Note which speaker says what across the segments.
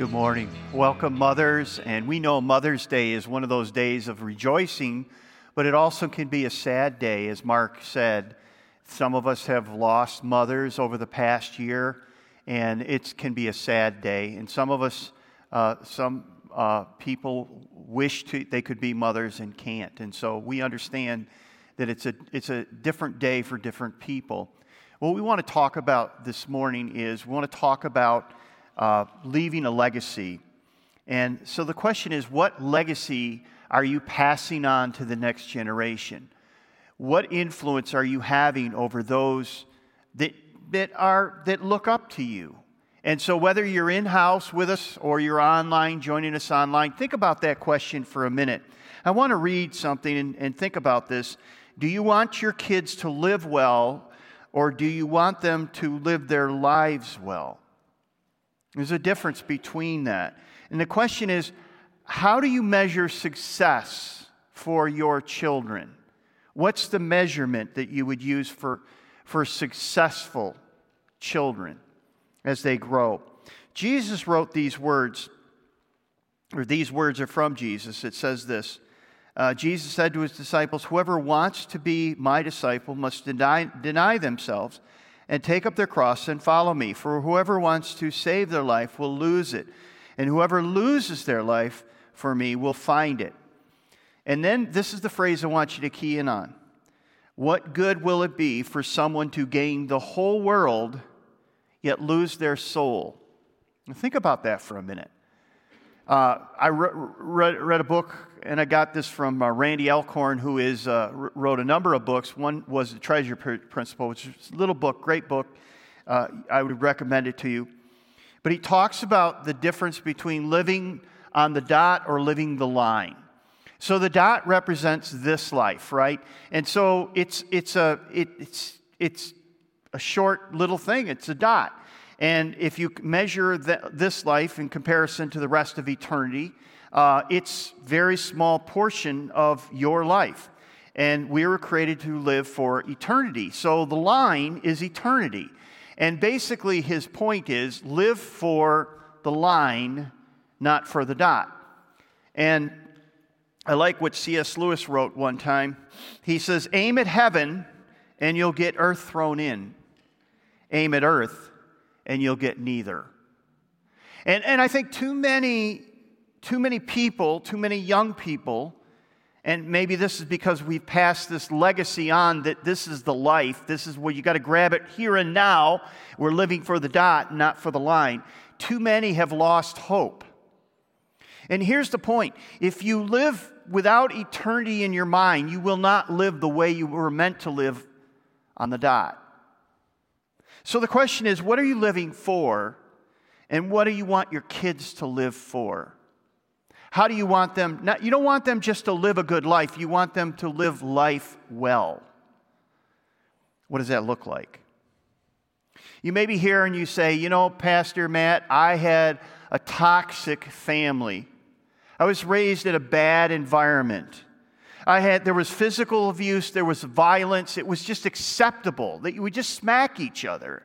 Speaker 1: Good morning. Welcome, mothers. And we know Mother's Day is one of those days of rejoicing, but it also can be a sad day, as Mark said. Some of us have lost mothers over the past year, and it can be a sad day. And some of us, uh, some uh, people wish to, they could be mothers and can't. And so we understand that it's a, it's a different day for different people. What we want to talk about this morning is we want to talk about uh, leaving a legacy. And so the question is what legacy are you passing on to the next generation? What influence are you having over those that, that, are, that look up to you? And so, whether you're in house with us or you're online, joining us online, think about that question for a minute. I want to read something and, and think about this. Do you want your kids to live well, or do you want them to live their lives well? There's a difference between that. And the question is how do you measure success for your children? What's the measurement that you would use for, for successful children as they grow? Jesus wrote these words, or these words are from Jesus. It says this uh, Jesus said to his disciples, Whoever wants to be my disciple must deny, deny themselves and take up their cross and follow me. For whoever wants to save their life will lose it, and whoever loses their life for me will find it. And then this is the phrase I want you to key in on. What good will it be for someone to gain the whole world yet lose their soul? Think about that for a minute. Uh, I re- read, read, a book, and I got this from uh, Randy Alcorn, who is, uh, wrote a number of books. One was The Treasure Principle, which is a little book, great book. Uh, I would recommend it to you. But he talks about the difference between living on the dot or living the line. So the dot represents this life, right? And so it's, it's, a, it, it's, it's a short little thing, it's a dot. And if you measure the, this life in comparison to the rest of eternity, uh, it's very small portion of your life. And we were created to live for eternity. So the line is eternity. And basically, his point is live for the line, not for the dot. And I like what C.S. Lewis wrote one time. He says, Aim at heaven and you'll get earth thrown in. Aim at earth and you'll get neither. And, and I think too many, too many people, too many young people, and maybe this is because we've passed this legacy on that this is the life, this is where you got to grab it here and now. We're living for the dot, not for the line. Too many have lost hope. And here's the point if you live without eternity in your mind, you will not live the way you were meant to live on the dot. So the question is what are you living for? And what do you want your kids to live for? How do you want them? Not, you don't want them just to live a good life, you want them to live life well. What does that look like? You may be here and you say, you know, Pastor Matt, I had a toxic family. I was raised in a bad environment. I had, there was physical abuse, there was violence. It was just acceptable that you would just smack each other.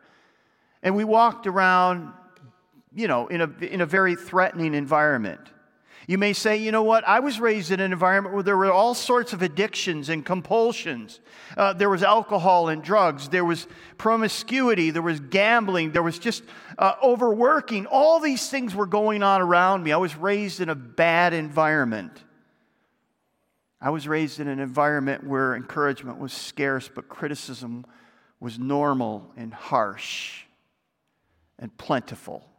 Speaker 1: And we walked around, you know, in a, in a very threatening environment. You may say, you know what, I was raised in an environment where there were all sorts of addictions and compulsions. Uh, there was alcohol and drugs, there was promiscuity, there was gambling, there was just uh, overworking. All these things were going on around me. I was raised in a bad environment. I was raised in an environment where encouragement was scarce, but criticism was normal and harsh and plentiful.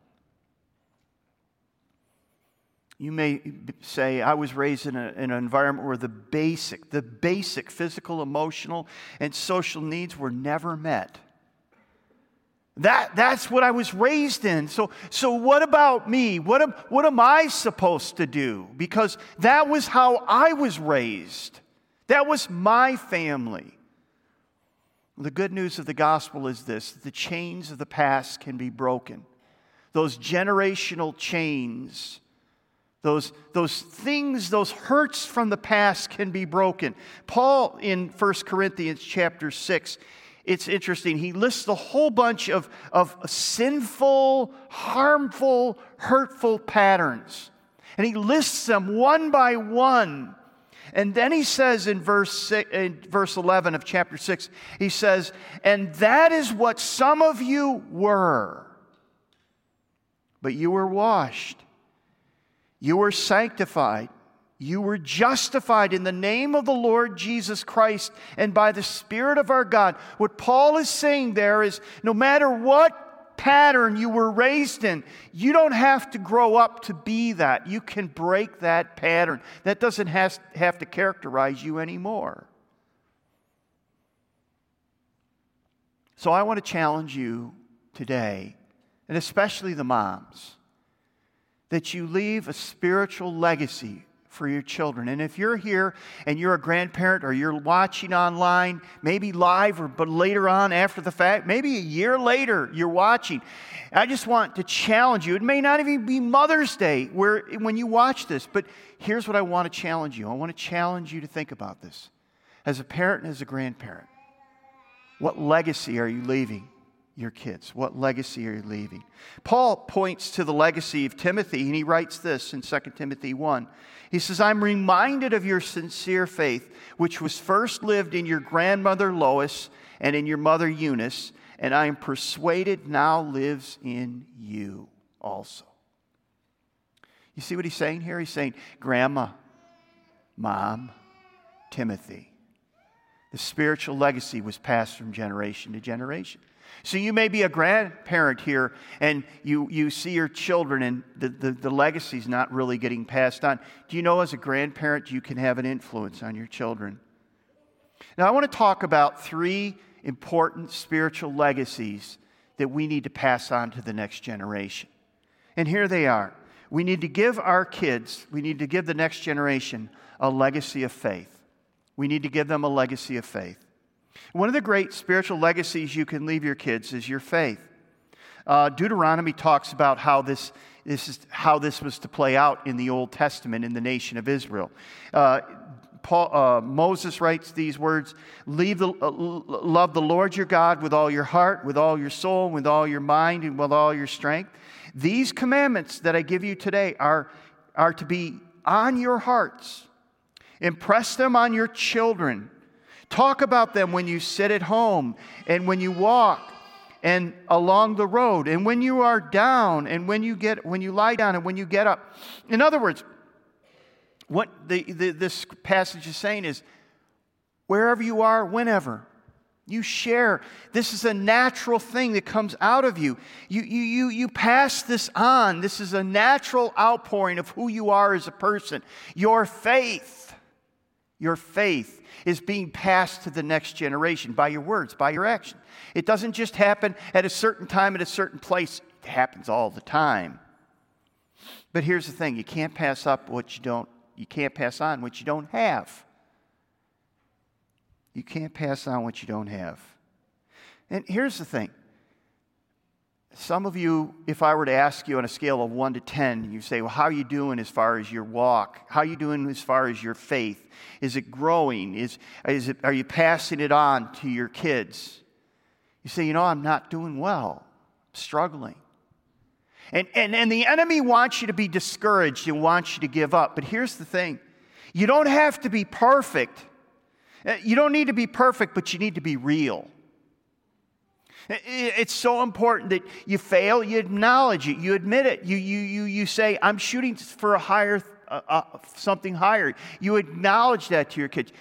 Speaker 1: You may say, I was raised in, a, in, an environment where the basic, the basic physical, emotional, and social needs were never met. That, that's what I was raised in. So, so what about me? What am, what am I supposed to do? Because that was how I was raised. That was my family. The good news of the gospel is this the chains of the past can be broken. Those generational chains, those, those things, those hurts from the past can be broken. Paul in 1 Corinthians chapter 6, it's interesting. He lists a whole bunch of, of sinful, harmful, hurtful patterns. And he lists them one by one. And then he says in verse, six, in verse 11 of chapter 6, he says, And that is what some of you were. But you were washed, you were sanctified, you were justified in the name of the Lord Jesus Christ and by the Spirit of our God. What Paul is saying there is no matter what pattern you were raised in, you don't have to grow up to be that. You can break that pattern. That doesn't have, to characterize you anymore. So I want to challenge you today, and especially the moms, that you leave a spiritual legacy for your children. And if you're here and you're a grandparent or you're watching online, maybe live or but later on after the fact, maybe a year later you're watching, I just want to challenge you. It may not even be Mother's Day where when you watch this, but here's what I want to challenge you. I want to challenge you to think about this. As a parent and as a grandparent, what legacy are you leaving? Your kids? What legacy are you leaving? Paul points to the legacy of Timothy, and he writes this in 2 Timothy 1. He says, I'm reminded of your sincere faith, which was first lived in your grandmother Lois and in your mother Eunice, and I am persuaded now lives in you also. You see what he's saying here? He's saying, Grandma, Mom, Timothy. The spiritual legacy was passed from generation to generation. So you may be a grandparent here and you, you see your children and the, the, the legacy is not really getting passed on. Do you know as a grandparent you can have an influence on your children? Now I want to talk about three important spiritual legacies that we need to pass on to the next generation. And here they are. We need to give our kids, we need to give the next generation a legacy of faith. We need to give them a legacy of faith. One of the great spiritual legacies you can leave your kids is your faith. Uh, Deuteronomy talks about how this, this is how this was to play out in the Old Testament in the nation of Israel. Uh, Paul, uh, Moses writes these words Leave the, uh, Love the Lord your God with all your heart, with all your soul, with all your mind, and with all your strength. These commandments that I give you today are, are to be on your hearts. Impress them on your children. Talk about them when you sit at home and when you walk and along the road and when you are down and when you get when you lie down and when you get up. In other words, what the, the, this passage is saying is wherever you are, whenever, you share. This is a natural thing that comes out of you. You, you, you, you pass this on. This is a natural outpouring of who you are as a person. Your faith, your faith is being passed to the next generation by your words, by your action. It doesn't just happen at a certain time, at a certain place, it happens all the time. But here's the thing you can't pass up what you don't, you can't pass on what you don't have. You can't pass on what you don't have. And here's the thing some of you, if I were to ask you on a scale of 1 to 10, you say, Well, how are you doing as far as your walk? How are you doing as far as your faith? Is it growing? Is, is it, are you passing it on to your kids? You say, You know, I'm not doing well, I'm struggling. And, and, and the enemy wants you to be discouraged and wants you to give up. But here's the thing you don't have to be perfect. Uh, you don't need to be perfect, but you need to be real. It's so important that you fail, you acknowledge it, you admit it, you, you, you, you say, I'm shooting for a higher, uh, uh, something higher. You acknowledge that to your kids.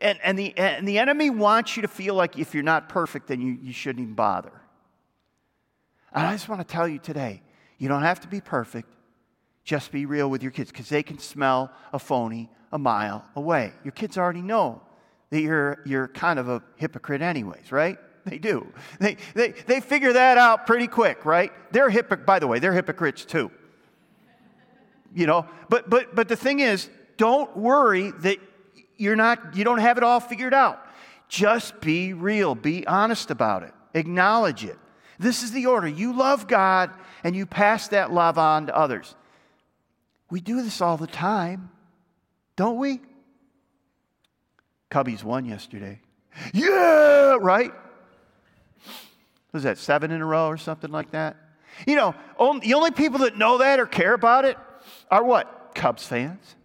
Speaker 1: And, and, the, and the enemy wants you to feel like if you're not perfect, then you, you shouldn't even bother. And I just want to tell you today you don't have to be perfect, just be real with your kids because they can smell a phony a mile away. Your kids already know that you're, you're kind of a hypocrite, anyways, right? They do. They, they, they figure that out pretty quick, right? They're hypocrites, by the way, they're hypocrites too. You know, but, but, but the thing is, don't worry that you're not, you don't have it all figured out. Just be real, be honest about it, acknowledge it. This is the order. You love God and you pass that love on to others. We do this all the time, don't we? Cubbies won yesterday. Yeah, right? Was that seven in a row or something like that? You know, the only people that know that or care about it are what? Cubs fans.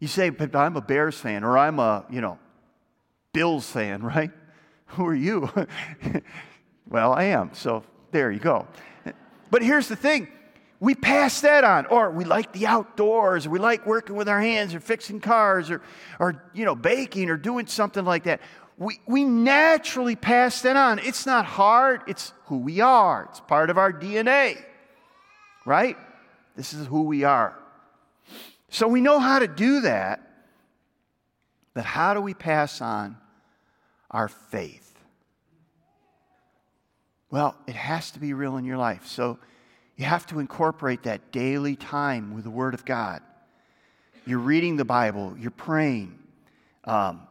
Speaker 1: You say, but I'm a Bears fan or I'm a, you know, Bills fan, right? Who are you? well, I am. So there you go. But here's the thing we pass that on. Or we like the outdoors, or we like working with our hands, or fixing cars, or, or you know, baking, or doing something like that. We, we naturally pass that on. It's not hard, it's who we are, it's part of our DNA, right? This is who we are. So we know how to do that, but how do we pass on our faith? Well, it has to be real in your life. So you have to incorporate that daily time with the Word of God. You're reading the Bible, you're praying, um,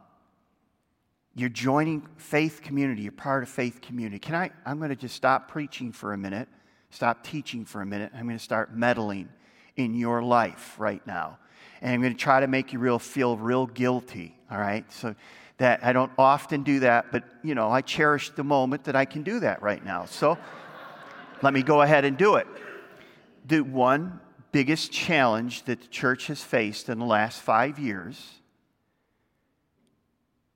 Speaker 1: you're joining faith community, you're part of faith community. Can I? I'm going to just stop preaching for a minute, stop teaching for a minute. I'm going to start meddling in your life right now. And I'm going to try to make you real feel real guilty, all right? So that I don't often do that, but you know, I cherish the moment that I can do that right now. So let me go ahead and do it. The one biggest challenge that the church has faced in the last five years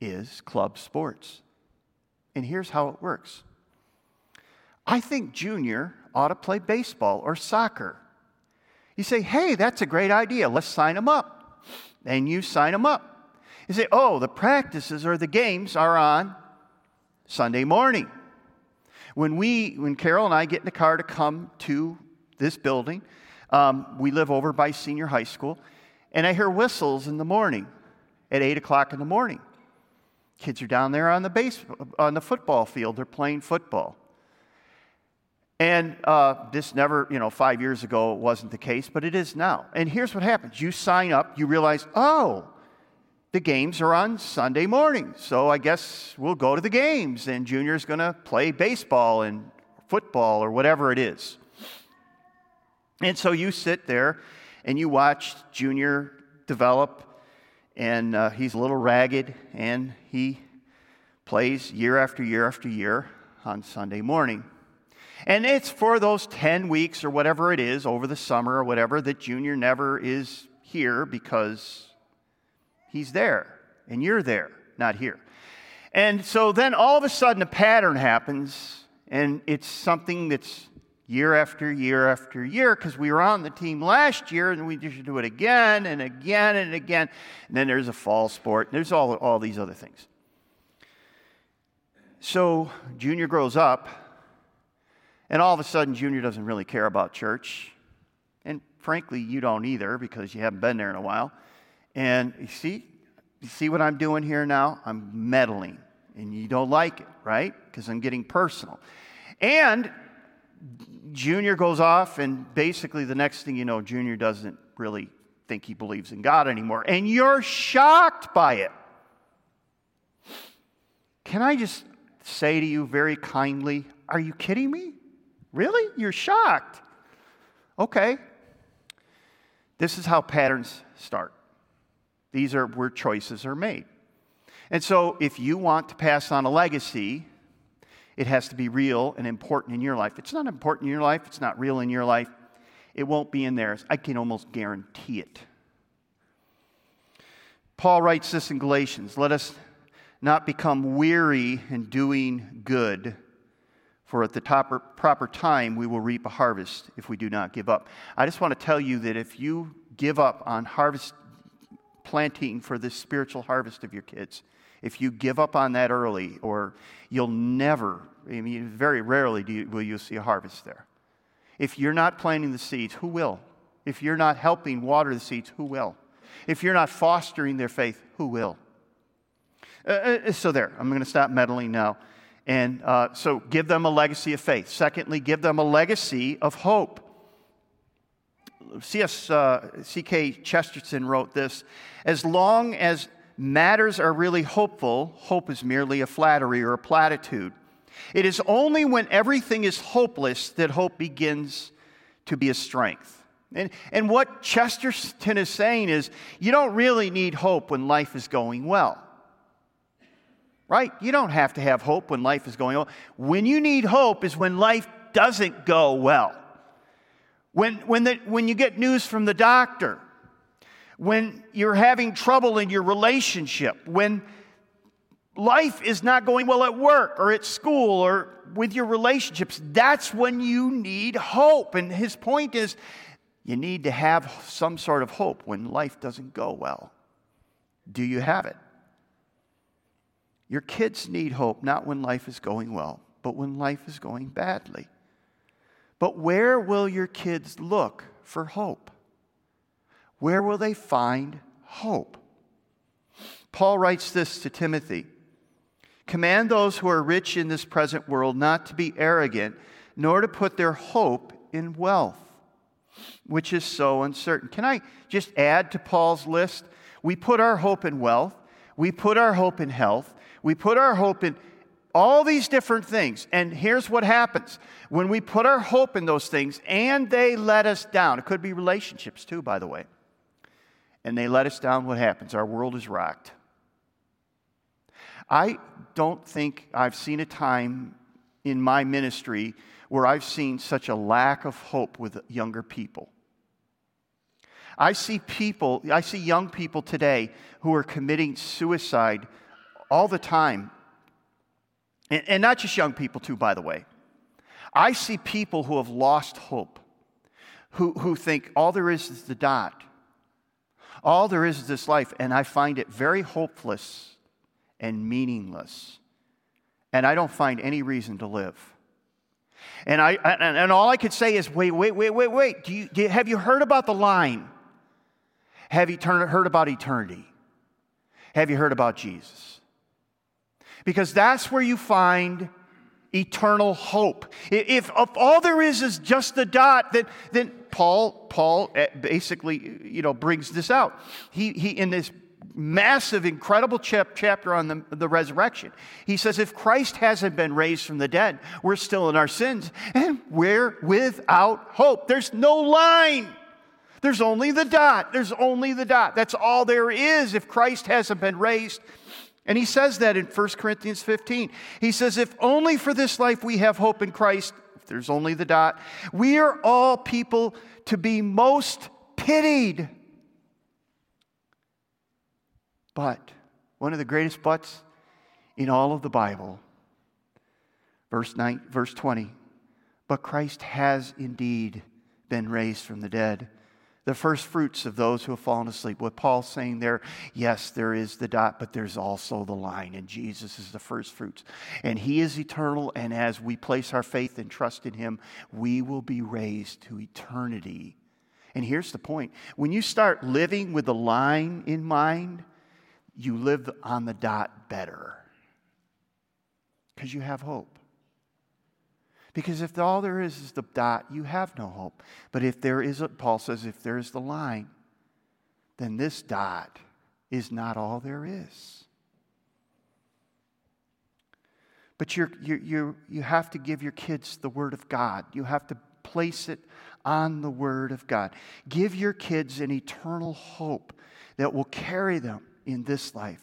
Speaker 1: is club sports. And here's how it works I think Junior ought to play baseball or soccer. You say, hey, that's a great idea. Let's sign him up. And you sign him up. You say, oh, the practices or the games are on Sunday morning. When we, when Carol and I get in the car to come to this building, um, we live over by senior high school, and I hear whistles in the morning at 8 o'clock in the morning. Kids are down there on the base, on the football field, they're playing football. And uh, this never, you know, five years ago it wasn't the case, but it is now. And here's what happens you sign up, you realize, oh, the games are on Sunday morning. So I guess we'll go to the games, and Junior's going to play baseball and football or whatever it is. And so you sit there and you watch Junior develop, and uh, he's a little ragged, and he plays year after year after year on Sunday morning. And it's for those 10 weeks or whatever it is over the summer or whatever that Junior never is here because He's there, and you're there, not here. And so then all of a sudden a pattern happens, and it's something that's year after year after year because we were on the team last year and we just do it again and again and again. And then there's a fall sport, and there's all, all these other things. So Junior grows up, and all of a sudden, Junior doesn't really care about church. And frankly, you don't either because you haven't been there in a while. And you see, you see what I'm doing here now? I'm meddling. And you don't like it, right? Because I'm getting personal. And Junior goes off, and basically, the next thing you know, Junior doesn't really think he believes in God anymore. And you're shocked by it. Can I just say to you very kindly, are you kidding me? Really? You're shocked. Okay. This is how patterns start. These are where choices are made. And so, if you want to pass on a legacy, it has to be real and important in your life. If it's not important in your life, it's not real in your life, it won't be in theirs. I can almost guarantee it. Paul writes this in Galatians Let us not become weary in doing good, for at the top, proper time we will reap a harvest if we do not give up. I just want to tell you that if you give up on harvest planting for this spiritual harvest of your kids. If you give up on that early, or you'll never, I mean, very rarely you, will you see a harvest there. If you're not planting the seeds, who will? If you're not helping water the seeds, who will? If you're not fostering their faith, who will? Uh, uh so, there, I'm going to stop meddling now. And uh, so, give them a legacy of faith. Secondly, give them a legacy of hope. C.S. Uh, G.K. Chesterton wrote this As long as matters are really hopeful, hope is merely a flattery or a platitude. It is only when everything is hopeless that hope begins to be a strength. And, and what Chesterton is saying is you don't really need hope when life is going well. right? You don't have to have hope when life is going well. When you need hope is when life doesn't go well. When, when, the, when you get news from the doctor, when you're having trouble in your relationship, when life is not going well at work or at school or with your relationships, that's when you need hope. And his point is you need to have some sort of hope when life doesn't go well. Do you have it? Your kids need hope not when life is going well, but when life is going badly. But where will your kids look for hope? Where will they find hope? Paul writes this to Timothy Command those who are rich in this present world not to be arrogant, nor to put their hope in wealth, which is so uncertain. Can I just add to Paul's list? We put our hope in wealth, we put our hope in health, we put our hope in all these different things. And here's what happens when we put our hope in those things and they let us down. It could be relationships too, by the way. And they let us down, what happens? Our world is rocked. I don't think I've seen a time in my ministry where I've seen such a lack of hope with younger people. I see people, I see young people today who are committing suicide all the time. And, and, not just young people, too, by the way. I see people who have lost hope, who, who think all there is is the dot. All there is is this life, and I find it very hopeless and meaningless. And I don't find any reason to live. And, I, and, and all I could say is wait, wait, wait, wait, wait. Do you, do, have you heard about the line? Have you heard about eternity? Have you heard about Jesus? Because that's where you find eternal hope. If, if all there is is just the dot, then, then Paul, Paul eh, basically you know, brings this out. He, he, in this massive, incredible chap- chapter on the, the resurrection. He says, if Christ hasn't been raised from the dead, we're still in our sins and we're without hope. There's no line. There's only the dot. There's only the dot. That's all there is if Christ hasn't been raised. And he says that in 1 Corinthians 15. He says, If only for this life we have hope in Christ, if there's only the dot, we are all people to be most pitied. But, one of the greatest buts in all of the Bible, verse, 9, verse 20, but Christ has indeed been raised from the dead the first fruits of those who have fallen asleep. What Paul's saying there, yes, there is the dot, but there's also the line, and Jesus is the first fruits. And He is eternal, and as we place our faith and trust in Him, we will be raised to eternity. And here's the point when you start living with the line in mind, you live on the dot better because you have hope. Because if all there is is the dot, you have no hope. But if there is, a, Paul says, if there is the line, then this dot is not all there is. But you're, you're, you're, you have to give your kids the Word of God. You have to place it on the Word of God. Give your kids an eternal hope that will carry them in this life,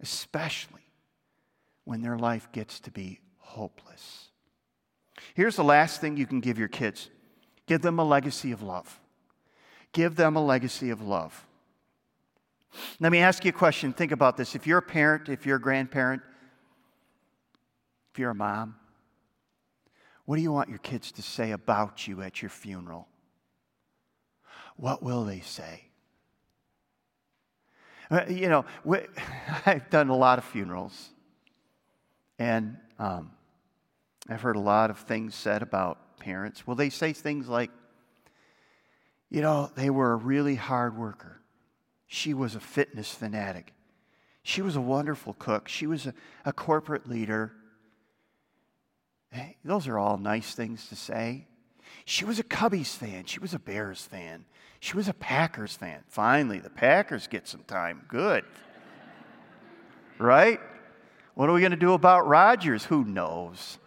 Speaker 1: especially when their life gets to be hopeless. Here's the last thing you can give your kids give them a legacy of love. Give them a legacy of love. Let me ask you a question. Think about this. If you're a parent, if you're a grandparent, if you're a mom, what do you want your kids to say about you at your funeral? What will they say? Uh, you know, I've done a lot of funerals, and um, I've heard a lot of things said about parents. Well, they say things like, you know, they were a really hard worker. She was a fitness fanatic. She was a wonderful cook. She was a, a corporate leader. Hey, those are all nice things to say. She was a Cubbies fan. She was a Bears fan. She was a Packers fan. Finally, the Packers get some time. Good. right? What are we going to do about Rodgers? Who knows?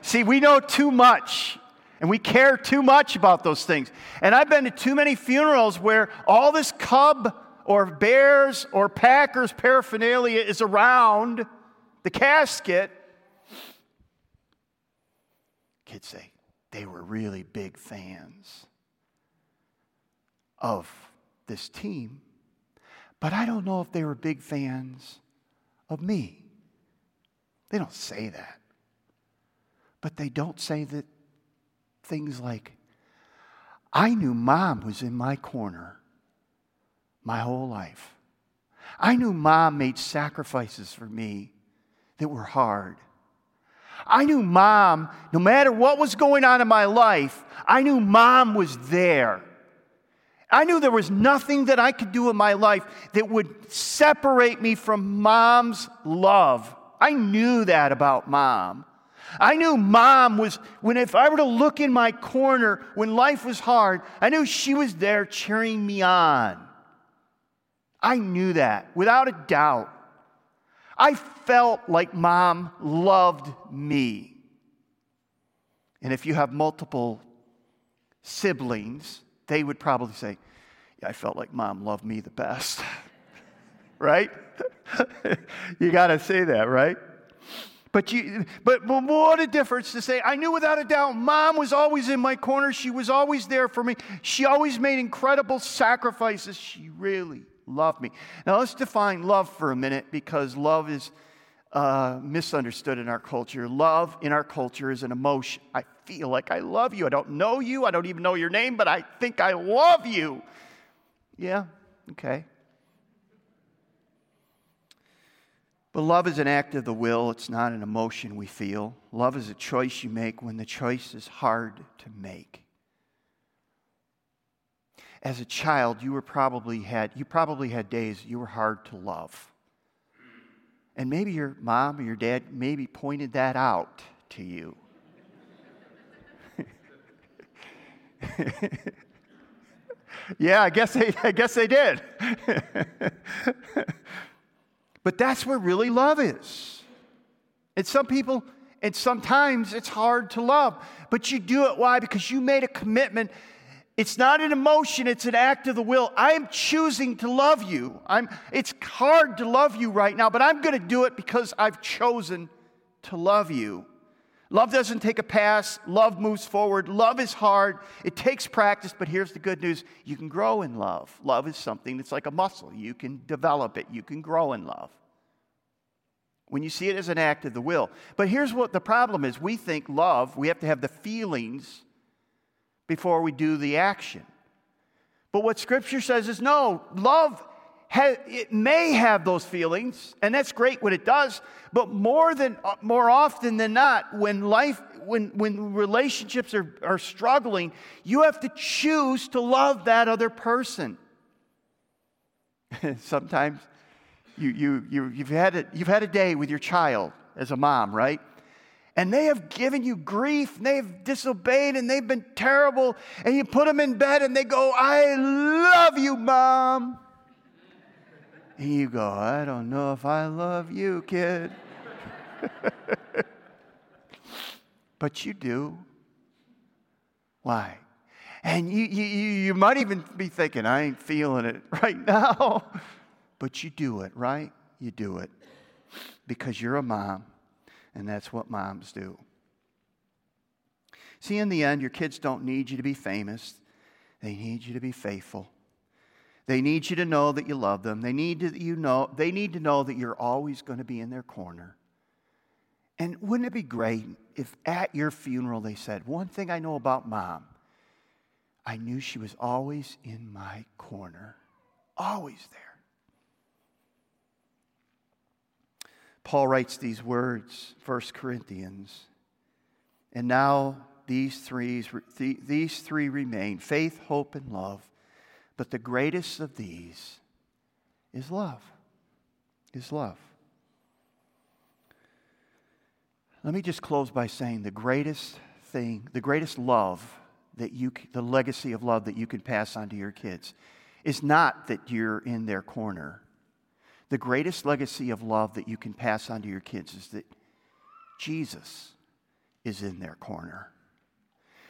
Speaker 1: See, we know too much and we care too much about those things. And I've been to too many funerals where all this cub or Bears or Packers paraphernalia is around the casket, kids say they were really big fans of this team, but I don't know if they were big fans of me. They don't say that. But they don't say that things like, I knew mom was in my corner my whole life. I knew mom made sacrifices for me that were hard. I knew mom, no matter what was going on in my life, I knew mom was there. I knew there was nothing that I could do in my life that would separate me from mom's love. I knew that about mom. I knew mom was, when if I were to look in my corner when life was hard, I knew she was there cheering me on. I knew that without a doubt. I felt like mom loved me. And if you have multiple siblings, they would probably say, Yeah, I felt like mom loved me the best. right? you got to say that, right? But, you, but, but what a difference to say, I knew without a doubt mom was always in my corner. She was always there for me. She always made incredible sacrifices. She really loved me. Now let's define love for a minute because love is uh, misunderstood in our culture. Love in our culture is an emotion. I feel like I love you. I don't know you. I don't even know your name, but I think I love you. Yeah, okay. But love is an act of the will, it's not an emotion we feel. Love is a choice you make when the choice is hard to make. As a child, you were probably had you probably had days you were hard to love. And maybe your mom or your dad maybe pointed that out to you. yeah, I guess they, I guess they did. But that's where really love is. And some people, and sometimes it's hard to love, but you do it. Why? Because you made a commitment. It's not an emotion, it's an act of the will. I am choosing to love you. I'm, it's hard to love you right now, but I'm going to do it because I've chosen to love you. Love doesn't take a pass. Love moves forward. Love is hard. It takes practice, but here's the good news you can grow in love. Love is something that's like a muscle. You can develop it, you can grow in love when you see it as an act of the will. But here's what the problem is we think love, we have to have the feelings before we do the action. But what Scripture says is no, love it may have those feelings, and that's great when it does. But more than uh, more often than not, when life, when when relationships are, are struggling, you have to choose to love that other person. Sometimes you, you, you, you've, had a, you've had a day with your child as a mom, right? and they have given you grief and they've disobeyed and they've been terrible and you put them in bed and they go i love you mom and you go, I don't know if I love you, kid. but you do. Why? And you, you, you might even be thinking, I ain't feeling it right now. But you do it, right? You do it because you're a mom, and that's what moms do. See, in the end, your kids don't need you to be famous, they need you to be faithful. They need you to know that you love them. They need to, you know, they need to know that you're always going to be in their corner. And wouldn't it be great if at your funeral they said, One thing I know about mom, I knew she was always in my corner, always there. Paul writes these words, 1 Corinthians. And now these three, these three remain faith, hope, and love. But the greatest of these is love. Is love. Let me just close by saying the greatest thing, the greatest love that you, the legacy of love that you can pass on to your kids is not that you're in their corner. The greatest legacy of love that you can pass on to your kids is that Jesus is in their corner.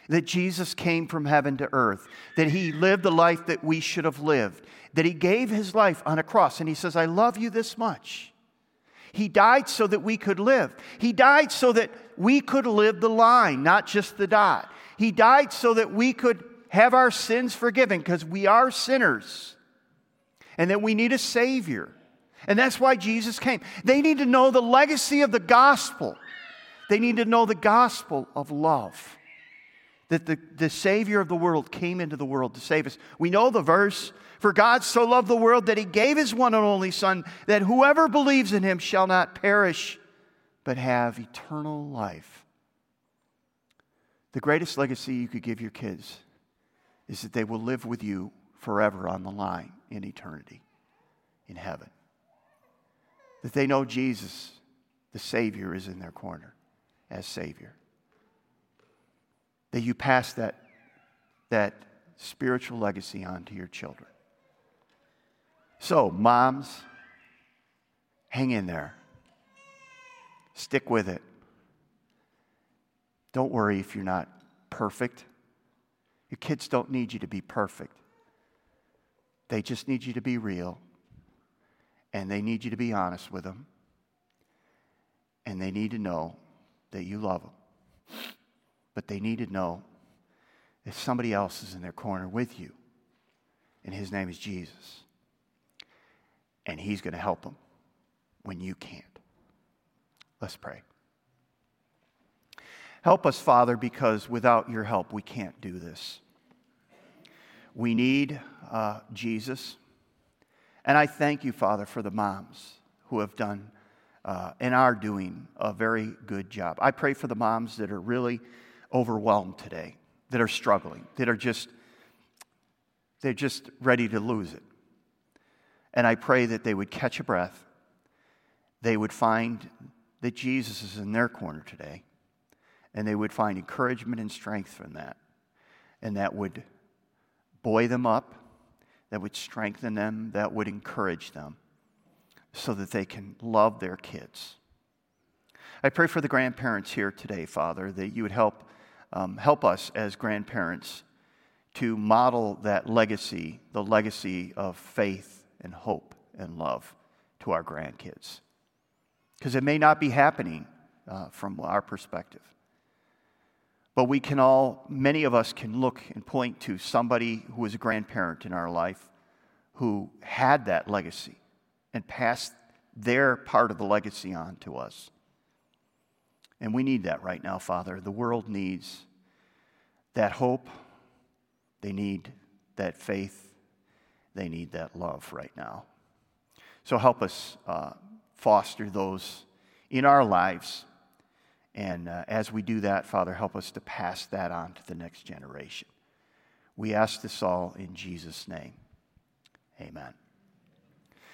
Speaker 1: That Jesus came from heaven to earth, that he lived the life that we should have lived, that he gave his life on a cross. And he says, I love you this much. He died so that we could live. He died so that we could live the line, not just the dot. He died so that we could have our sins forgiven because we are sinners and that we need a Savior. And that's why Jesus came. They need to know the legacy of the gospel, they need to know the gospel of love. That the, the Savior of the world came into the world to save us. We know the verse For God so loved the world that he gave his one and only Son, that whoever believes in him shall not perish, but have eternal life. The greatest legacy you could give your kids is that they will live with you forever on the line in eternity, in heaven. That they know Jesus, the Savior, is in their corner as Savior. That you pass that, that spiritual legacy on to your children. So, moms, hang in there. Stick with it. Don't worry if you're not perfect. Your kids don't need you to be perfect. They just need you to be real. And they need you to be honest with them. And they need to know that you love them. But they need to know that somebody else is in their corner with you. And his name is Jesus. And he's going to help them when you can't. Let's pray. Help us, Father, because without your help, we can't do this. We need uh, Jesus. And I thank you, Father, for the moms who have done uh, and are doing a very good job. I pray for the moms that are really overwhelmed today, that are struggling, that are just, they're just ready to lose it. And I pray that they would catch a breath. They would find that Jesus is in their corner today. And they would find encouragement and strength from that. And that would buoy them up, that would strengthen them, that would encourage them so that they can love their kids. I pray for the grandparents here today, Father, that you would help, um, help us as grandparents to model that legacy, the legacy of faith and hope and love to our grandkids. Because it may not be happening uh, from our perspective. But we can all, many of us can look and point to somebody who was a grandparent in our life who had that legacy and passed their part of the legacy on to us. And we need that right now, Father. The world needs that hope, they need that faith, they need that love right now. So help us uh, foster those in our lives and uh, as we do that, Father, help us to pass that on to the next generation. We ask this all in Jesus' name. Amen.